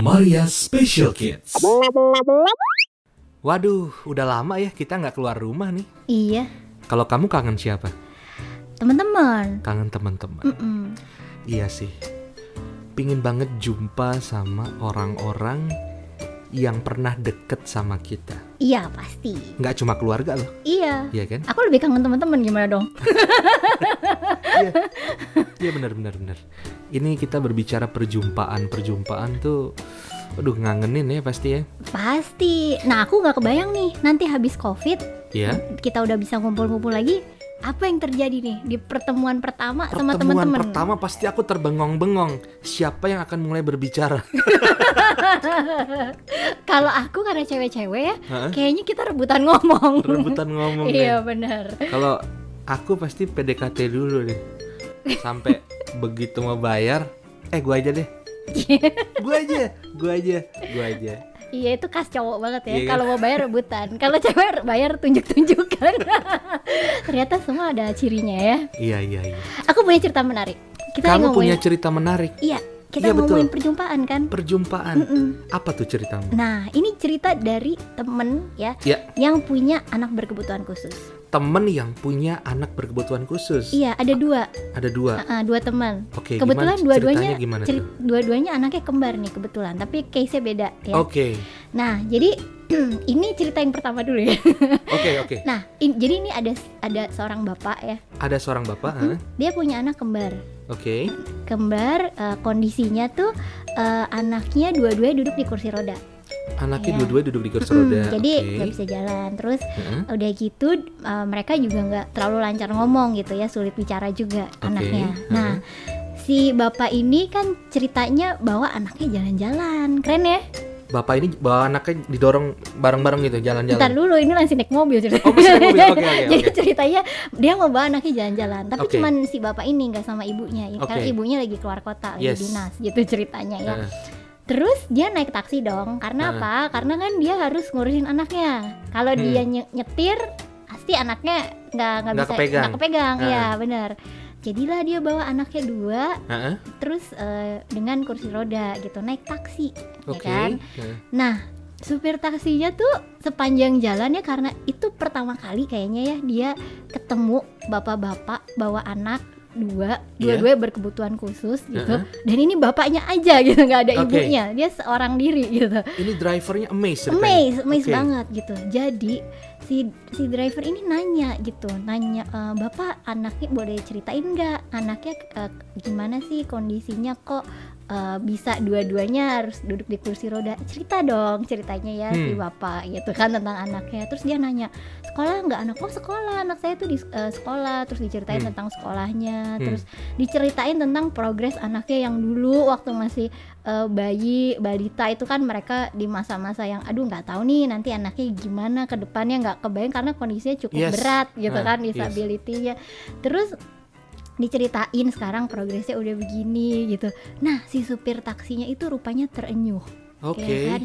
Maria Special Kids. Waduh, udah lama ya kita nggak keluar rumah nih. Iya, Kalau kamu kangen siapa? teman-teman. Kangen teman-teman. Mm-mm. Iya sih. Pingin banget jumpa sama orang-orang yang pernah deket sama kita. Iya pasti. Nggak cuma keluarga loh, Iya. iya kan? Aku lebih kangen teman-teman gimana dong? Iya, iya benar benar benar. Ini kita berbicara perjumpaan, perjumpaan tuh, aduh ngangenin ya pasti ya. Pasti. Nah aku nggak kebayang nih nanti habis covid Ya, kita udah bisa ngumpul-ngumpul lagi. Apa yang terjadi nih di pertemuan pertama sama pertemuan teman-teman? pertama pasti aku terbengong-bengong. Siapa yang akan mulai berbicara? Kalau aku karena cewek-cewek ya, Hah? kayaknya kita rebutan ngomong. Rebutan ngomong Iya deh. benar. Kalau aku pasti PDKT dulu deh. Sampai begitu mau bayar, eh gua aja deh. gua aja, gua aja, gua aja. Iya itu khas cowok banget ya. Iya kan? Kalau mau bayar rebutan. Kalau cewek bayar tunjuk-tunjukkan. Ternyata semua ada cirinya ya. Iya iya iya. Aku punya cerita menarik. Kita Kamu punya ngomongin. cerita menarik. Iya, kita Iya, betul. ngomongin perjumpaan kan. Perjumpaan. Mm-mm. Apa tuh ceritamu? Nah, ini cerita dari temen ya, Ya. yang punya anak berkebutuhan khusus. Temen yang punya anak berkebutuhan khusus. Iya, ada dua, Ada dua. uh, dua teman. Oke. kebetulan gimana, dua-duanya ceri- dua-duanya anaknya kembar nih kebetulan, tapi case-nya beda ya. Oke. Nah, jadi ini cerita yang pertama dulu ya. Oke oke. Nah, in- jadi ini ada ada seorang bapak ya, Ada seorang bapak. Hmm. ah? dia punya anak kembar. Oke. Kembar uh, kondisinya tuh uh, anaknya dua-duanya duduk di kursi roda. Anaknya Iya. dua-dua duduk di kursi Mm, roda. jadi Oke. nggak bisa jalan. Terus Heeh. udah gitu uh, mereka juga nggak terlalu lancar ngomong gitu ya sulit bicara juga Oke, anaknya heeh. nah si bapak ini kan ceritanya bawa anaknya jalan-jalan keren ya Bapak ini bawa anaknya didorong bareng-bareng gitu ntar jalan-jalan. dulu ini langsung naik mobil ceritanya Oh, masih naik mobil. Oke, oke, jadi ceritanya dia mau bawa anaknya jalan-jalan tapi Oke. cuman si bapak ini nggak sama ibunya karena Oke. ibunya lagi keluar kota lagi Yes. dinas gitu ceritanya ya Heeh. Terus dia naik taksi dong, karena apa? Karena kan dia harus ngurusin anaknya. Kalau Hmm. dia nye- nyetir, pasti anaknya nggak nggak bisa kepegang. nggak kepegang, Heeh. iya benar. Jadilah dia bawa anaknya dua, terus eh, dengan kursi roda gitu naik taksi, ya Oke. kan? Nah, supir taksinya tuh sepanjang jalan ya karena itu pertama kali kayaknya ya dia ketemu bapak-bapak bawa anak dua, Iya. dua-dua berkebutuhan khusus gitu. Heeh. Dan ini bapaknya aja gitu, nggak ada Oke. ibunya. Dia seorang diri gitu. Ini drivernya amazed ceritanya. Amaze, banget gitu. Jadi si si driver ini nanya gitu, nanya "E, bapak anaknya boleh ceritain nggak anaknya eh, gimana sih kondisinya kok eh, bisa dua-duanya harus duduk di kursi roda? Cerita dong ceritanya ya si Hmm. bapak gitu kan tentang anaknya. Terus dia nanya sekolah nggak anak? Oh sekolah anak saya tuh di eh, sekolah. Terus diceritain Hmm. tentang sekolahnya. Hmm. Terus diceritain tentang progres anaknya yang dulu waktu masih eh, bayi balita itu kan mereka di masa-masa yang aduh nggak tahu nih nanti anaknya gimana ke depannya nggak kebayang karena kondisinya cukup Yes. berat gitu Ah, kan yes. disability-nya terus diceritain sekarang progresnya udah begini gitu nah si supir taksinya itu rupanya terenyuh Oke. ya kan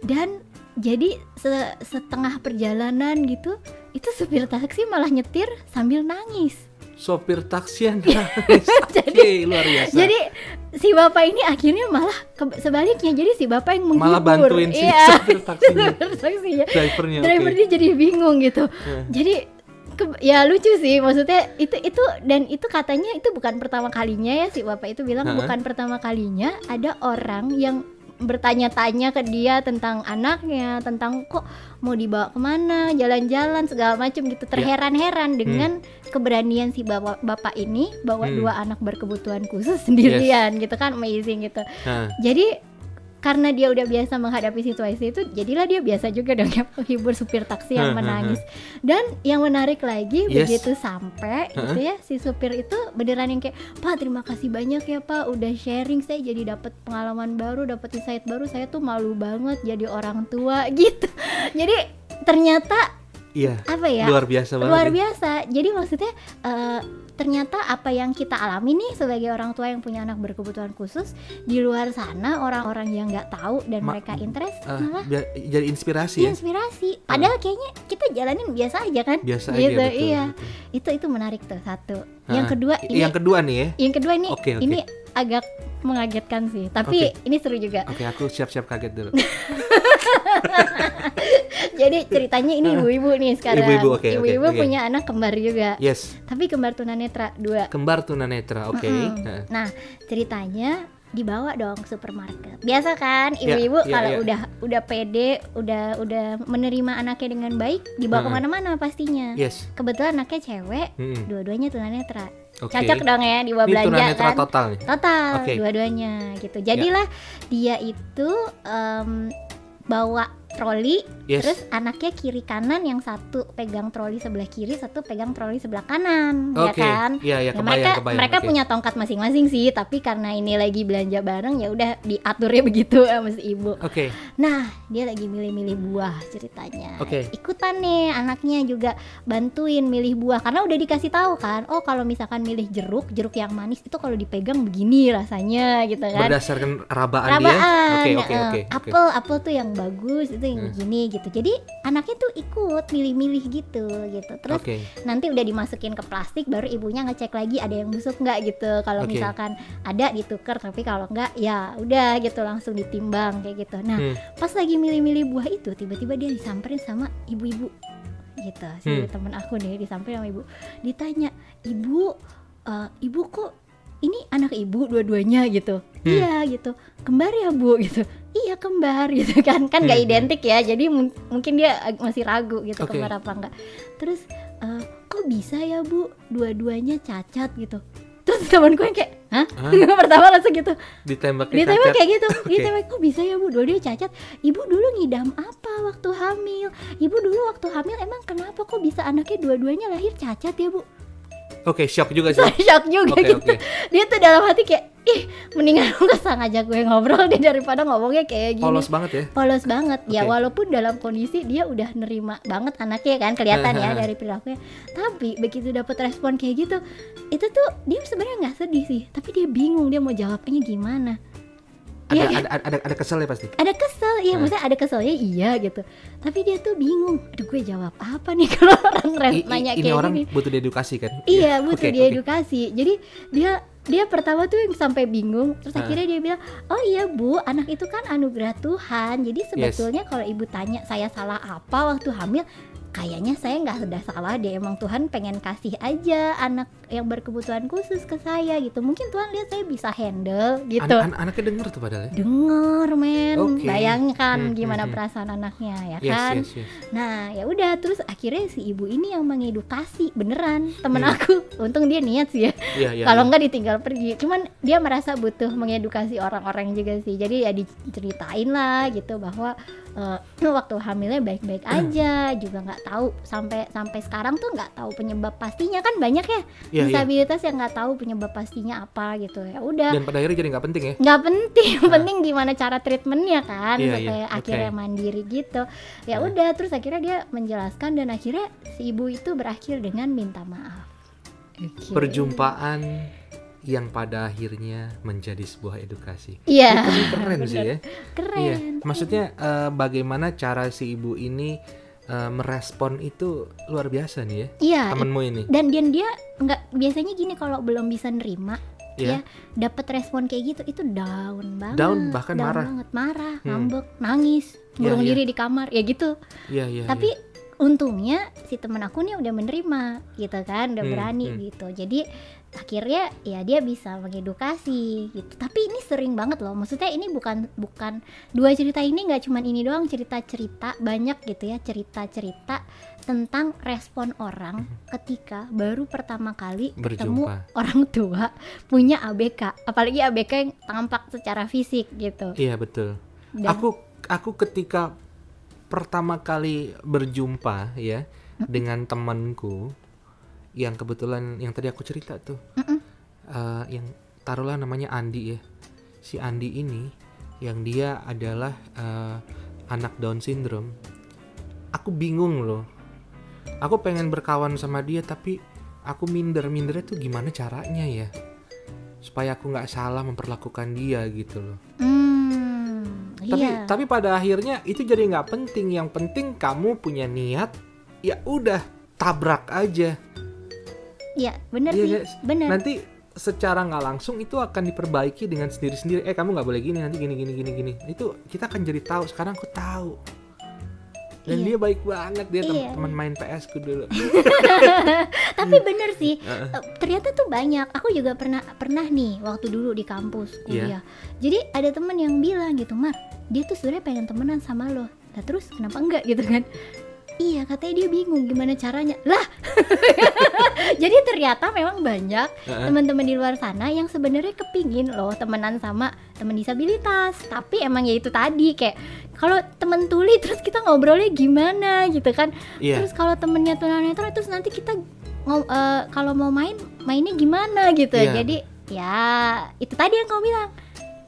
dan jadi se- setengah perjalanan gitu itu supir taksi malah nyetir sambil nangis Sopir taksi yang nangis. Oke, luar biasa. Jadi si bapak ini akhirnya malah ke- sebaliknya. Jadi si bapak yang menghibur. Malah bantuin si Iya. sopir taksinya. Supir taksinya. drivernya. Dia jadi bingung gitu. Heeh. Jadi ke- ya lucu sih maksudnya itu itu dan itu katanya itu bukan pertama kalinya ya si bapak itu bilang Heeh. bukan pertama kalinya ada orang yang bertanya-tanya ke dia tentang anaknya tentang kok mau dibawa ke mana jalan-jalan segala macam Ya. gitu terheran-heran dengan keberanian si bapak bapak ini bawa Hmm. dua anak berkebutuhan khusus sendirian gitu kan amazing gitu Nah, jadi karena dia udah biasa menghadapi situasi itu, jadilah dia biasa juga dong yang menghibur supir taksi yang menangis. Dan yang menarik lagi Yes. begitu sampai gitu ya si supir itu beneran yang kayak, "Pak, terima kasih banyak ya, Pak, udah sharing saya jadi dapat pengalaman baru, dapat insight baru. Saya tuh malu banget jadi orang tua." gitu. Jadi ternyata iya. apa ya? Luar biasa banget. luar ya. biasa. Jadi maksudnya eh, ternyata apa yang kita alami nih sebagai orang tua yang punya anak berkebutuhan khusus di luar sana orang-orang yang nggak tahu dan Ma- mereka interest Ah, malah biar- jadi inspirasi ya. inspirasi. Padahal kayaknya kita jalanin biasa aja kan? Biasa gitu, aja betul. iya. betul. Itu itu menarik tuh satu. Ah, Yang kedua i- ini yang kedua nih ya. yang kedua ini Oke, oke. ini agak mengagetkan sih tapi Oke. ini seru juga Oke, aku siap-siap kaget dulu. jadi ceritanya ini ibu-ibu nih sekarang Ibu-ibu, oke, oke, ibu-ibu oke. punya anak kembar juga Yes, tapi kembar tunanetra dua kembar tunanetra. Oke. Mm-mm. Nah, Nah, ceritanya dibawa dong ke supermarket. Biasa kan, Ya, ibu-ibu ya, kalau ya. udah udah pede, udah udah menerima anaknya dengan baik, dibawa Mm-mm. ke mana-mana pastinya. Yes. Kebetulan anaknya cewek, Mm-mm. dua-duanya tunanetra. Oke. Cocok dong ya Ini belanja tunanetra kan. total nih. Total, Oke. Ya. dua-duanya gitu. Jadilah dia itu em, bawa troli, Yes. terus anaknya kiri kanan yang satu pegang troli sebelah kiri, satu pegang troli sebelah kanan, ya Oke. kan? Iya, iya, Ya, kebayang, mereka kebayang. mereka Oke. punya tongkat masing-masing sih, tapi karena ini lagi belanja bareng ya udah diaturnya begitu sama si ibu. Oke. Nah, dia lagi milih-milih buah ceritanya. Oke. Ikutan nih anaknya juga bantuin milih buah karena udah dikasih tahu kan. Oh, kalau misalkan milih jeruk, jeruk yang manis itu kalau dipegang begini rasanya gitu kan. Berdasarkan rabaan, dia. Rabaan, Oke, oke, oke. oke. apel apel tuh yang bagus itu yang Hmm. begini gitu. Jadi anaknya tuh ikut milih-milih gitu gitu. Terus Oke. nanti udah dimasukin ke plastik baru ibunya ngecek lagi ada yang busuk nggak gitu kalau Oke. misalkan ada ditukar tapi kalau nggak ya udah gitu langsung ditimbang kayak gitu nah Hmm. pas lagi milih-milih buah itu tiba-tiba dia disamperin sama ibu-ibu gitu si Hmm. temen aku nih disamperin sama ibu ditanya ibu eh, ibu kok ini anak ibu dua-duanya gitu Hmm. iya gitu kembar ya bu gitu iya kembar gitu kan kan nggak Hmm, hmm. identik ya jadi mung- mungkin dia masih ragu gitu Oke. kembar apa enggak terus eh, kok bisa ya bu dua-duanya cacat gitu terus temanku yang kayak hah Hah? pertama langsung gitu Ditembaknya ditembak cacat. kayak gitu Oke. ditembak kok bisa ya bu dua-duanya cacat ibu dulu ngidam apa waktu hamil ibu dulu waktu hamil emang kenapa kok bisa anaknya dua-duanya lahir cacat ya bu Oke, shock juga sih. shock juga Oke, gitu oke. dia tuh dalam hati kayak ih mendingan lu usah ngajak gue ngobrol deh daripada ngomongnya kayak gini Polos banget ya. polos banget ya Oke. walaupun dalam kondisi dia udah nerima banget anaknya kan kelihatan ya dari perilakunya tapi begitu dapat respon kayak gitu itu tuh dia sebenarnya nggak sedih sih tapi dia bingung dia mau jawabnya gimana Ada, Iya, ada, ada, ada kesel ya pasti. ada kesel ya Nah. maksudnya ada keselnya iya gitu tapi dia tuh bingung aduh gue jawab apa nih kalau orang i- nanya ini kayak orang gini butuh diedukasi kan? Iya, butuh Oke, diedukasi. Jadi dia dia pertama tuh yang sampai bingung, terus Ah. akhirnya dia bilang, "Oh iya, Bu, anak itu kan anugerah Tuhan. Jadi sebetulnya kalau Ibu tanya saya salah apa waktu hamil, kayaknya saya nggak sudah salah deh. Emang Tuhan pengen kasih aja anak yang berkebutuhan khusus ke saya gitu. Mungkin Tuhan lihat saya bisa handle gitu." An- an- anaknya denger tuh padahal ya. Denger men, Oke. bayangkan Hmm, gimana hmm, hmm. perasaan anaknya ya Yes, kan. yes, yes. Nah ya udah terus akhirnya si ibu ini yang mengedukasi beneran temen Hmm. aku. Untung dia niat sih ya. Iya, iya. Kalau iya. enggak ditinggal pergi. Cuman dia merasa butuh mengedukasi orang-orang juga sih. Jadi ya diceritain lah gitu bahwa eh, waktu hamilnya baik-baik Hmm. aja. Juga nggak tahu sampai sampai sekarang tuh nggak tahu penyebab pastinya kan banyak ya Iya, iya. disabilitas yang nggak tahu penyebab pastinya apa gitu ya. Udah Dan pada akhirnya jadi nggak penting ya. nggak penting Nah. penting gimana cara treatmentnya kan supaya iya, oke. akhirnya mandiri gitu ya Nah. udah terus akhirnya dia menjelaskan dan akhirnya si ibu itu berakhir dengan minta maaf Oke. Perjumpaan yang pada akhirnya menjadi sebuah edukasi. iya Keren sih ya. keren Iya. Maksudnya eh, bagaimana cara si ibu ini eh, merespon itu luar biasa nih ya. iya Temenmu ini. dan dia dia nggak biasanya gini kalau belum bisa nerima Iya. ya dapat respon kayak gitu itu down banget Down, bahkan Down marah. banget marah Hmm. ngambek nangis Iya, ngurung iya. diri di kamar ya gitu Iya, iya. tapi iya. Untungnya si temen aku nih udah menerima gitu kan udah Hmm, berani hmm. gitu. Jadi akhirnya ya dia bisa mengedukasi gitu. Tapi ini sering banget loh. Maksudnya ini bukan bukan dua cerita ini nggak cuman ini doang cerita cerita banyak gitu ya. Cerita cerita tentang respon orang ketika baru pertama kali ketemu Berjumpa. orang tua punya ABK apalagi ABK yang tampak secara fisik gitu. Iya, betul. Dan- Aku aku ketika pertama kali berjumpa ya dengan temanku yang kebetulan yang tadi aku cerita tuh Mm-mm. eh, yang taruhlah namanya Andi ya. Si Andi ini yang dia adalah eh, anak Down syndrome. Aku bingung loh. Aku pengen berkawan sama dia tapi aku minder mindernya tuh gimana caranya ya? Supaya aku nggak salah memperlakukan dia gitu loh tapi pada akhirnya itu jadi nggak penting yang penting kamu punya niat ya udah tabrak aja Iya, bener Iya, sih, bener. nanti secara nggak langsung itu akan diperbaiki dengan sendiri-sendiri. Eh kamu nggak boleh gini nanti gini gini gini gini. Itu kita akan jadi tahu. Sekarang aku tahu. Dan Iya. dia baik banget dia tem- Iya. teman main PS ku dulu. tapi bener sih eh, ternyata tuh banyak aku juga pernah pernah nih waktu dulu di kampus Iya. kuliah jadi ada temen yang bilang gitu Mar dia tuh sebenarnya pengen temenan sama lo nah terus kenapa enggak gitu kan iya katanya dia bingung gimana caranya lah jadi ternyata memang banyak Heeh. teman-teman di luar sana yang sebenarnya kepingin loh temenan sama teman disabilitas tapi emang ya itu tadi kayak kalau temen tuli terus kita ngobrolnya gimana gitu kan Iya. terus kalau temennya tunanetra terus nanti kita eh, kalau mau main mainnya gimana gitu Iya. jadi ya itu tadi yang kau bilang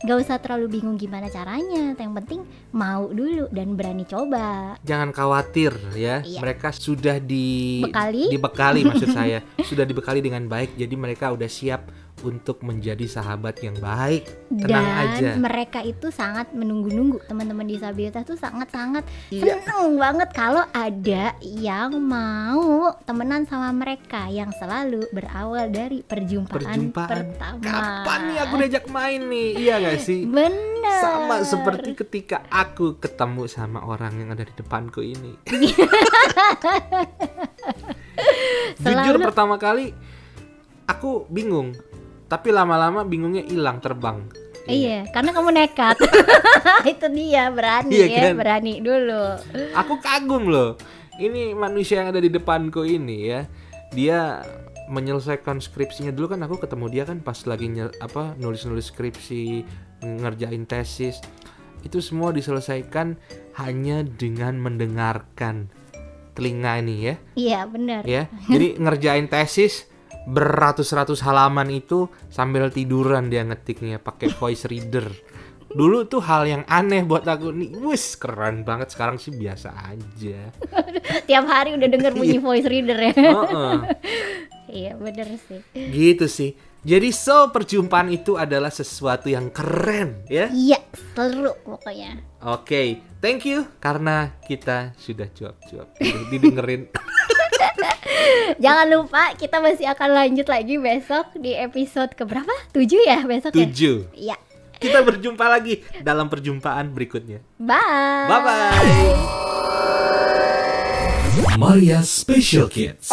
gak usah terlalu bingung gimana caranya yang penting mau dulu dan berani coba Jangan khawatir ya. Iya. Mereka sudah di Bekali. dibekali maksud saya. Sudah dibekali dengan baik. Jadi mereka udah siap untuk menjadi sahabat yang baik. Tenang dan aja. mereka itu sangat menunggu-nunggu teman-teman disabilitas tuh sangat-sangat Iya. seneng banget kalau ada yang mau temenan sama mereka yang selalu berawal dari perjumpaan, Perjumpaan. pertama Kapan nih aku diajak main nih? Iya gak sih? bener Sama seperti ketika aku ketemu sama orang yang ada di depanku ini. Jujur Selalu- pertama kali aku bingung, tapi lama-lama bingungnya hilang terbang. Iya, karena kamu nekat. itu dia berani Iya ya, kan? berani dulu. Aku kagum loh. Ini manusia yang ada di depanku ini ya. Dia menyelesaikan skripsinya dulu kan aku ketemu dia kan pas lagi nyel- apa nulis-nulis skripsi, ngerjain tesis. Itu semua diselesaikan hanya dengan mendengarkan telinga ini ya. Iya, bener. ya. Jadi ngerjain tesis beratus-ratus halaman itu sambil tiduran dia ngetiknya pakai voice reader. Dulu tuh hal yang aneh buat aku nih, wis keren banget. Sekarang sih biasa aja. Tiap hari udah denger bunyi voice reader ya. Heeh. iya, bener sih. gitu sih. Jadi so perjumpaan itu adalah sesuatu yang keren ya. Iya, seru pokoknya. Oke, thank you karena kita sudah cuap-cuap Udah didengerin. Jangan lupa kita masih akan lanjut lagi besok di episode keberapa? 7 ya besok ya? Tujuh. Iya. Kita berjumpa lagi dalam perjumpaan berikutnya. Bye. Bye bye. Maria Special Kids.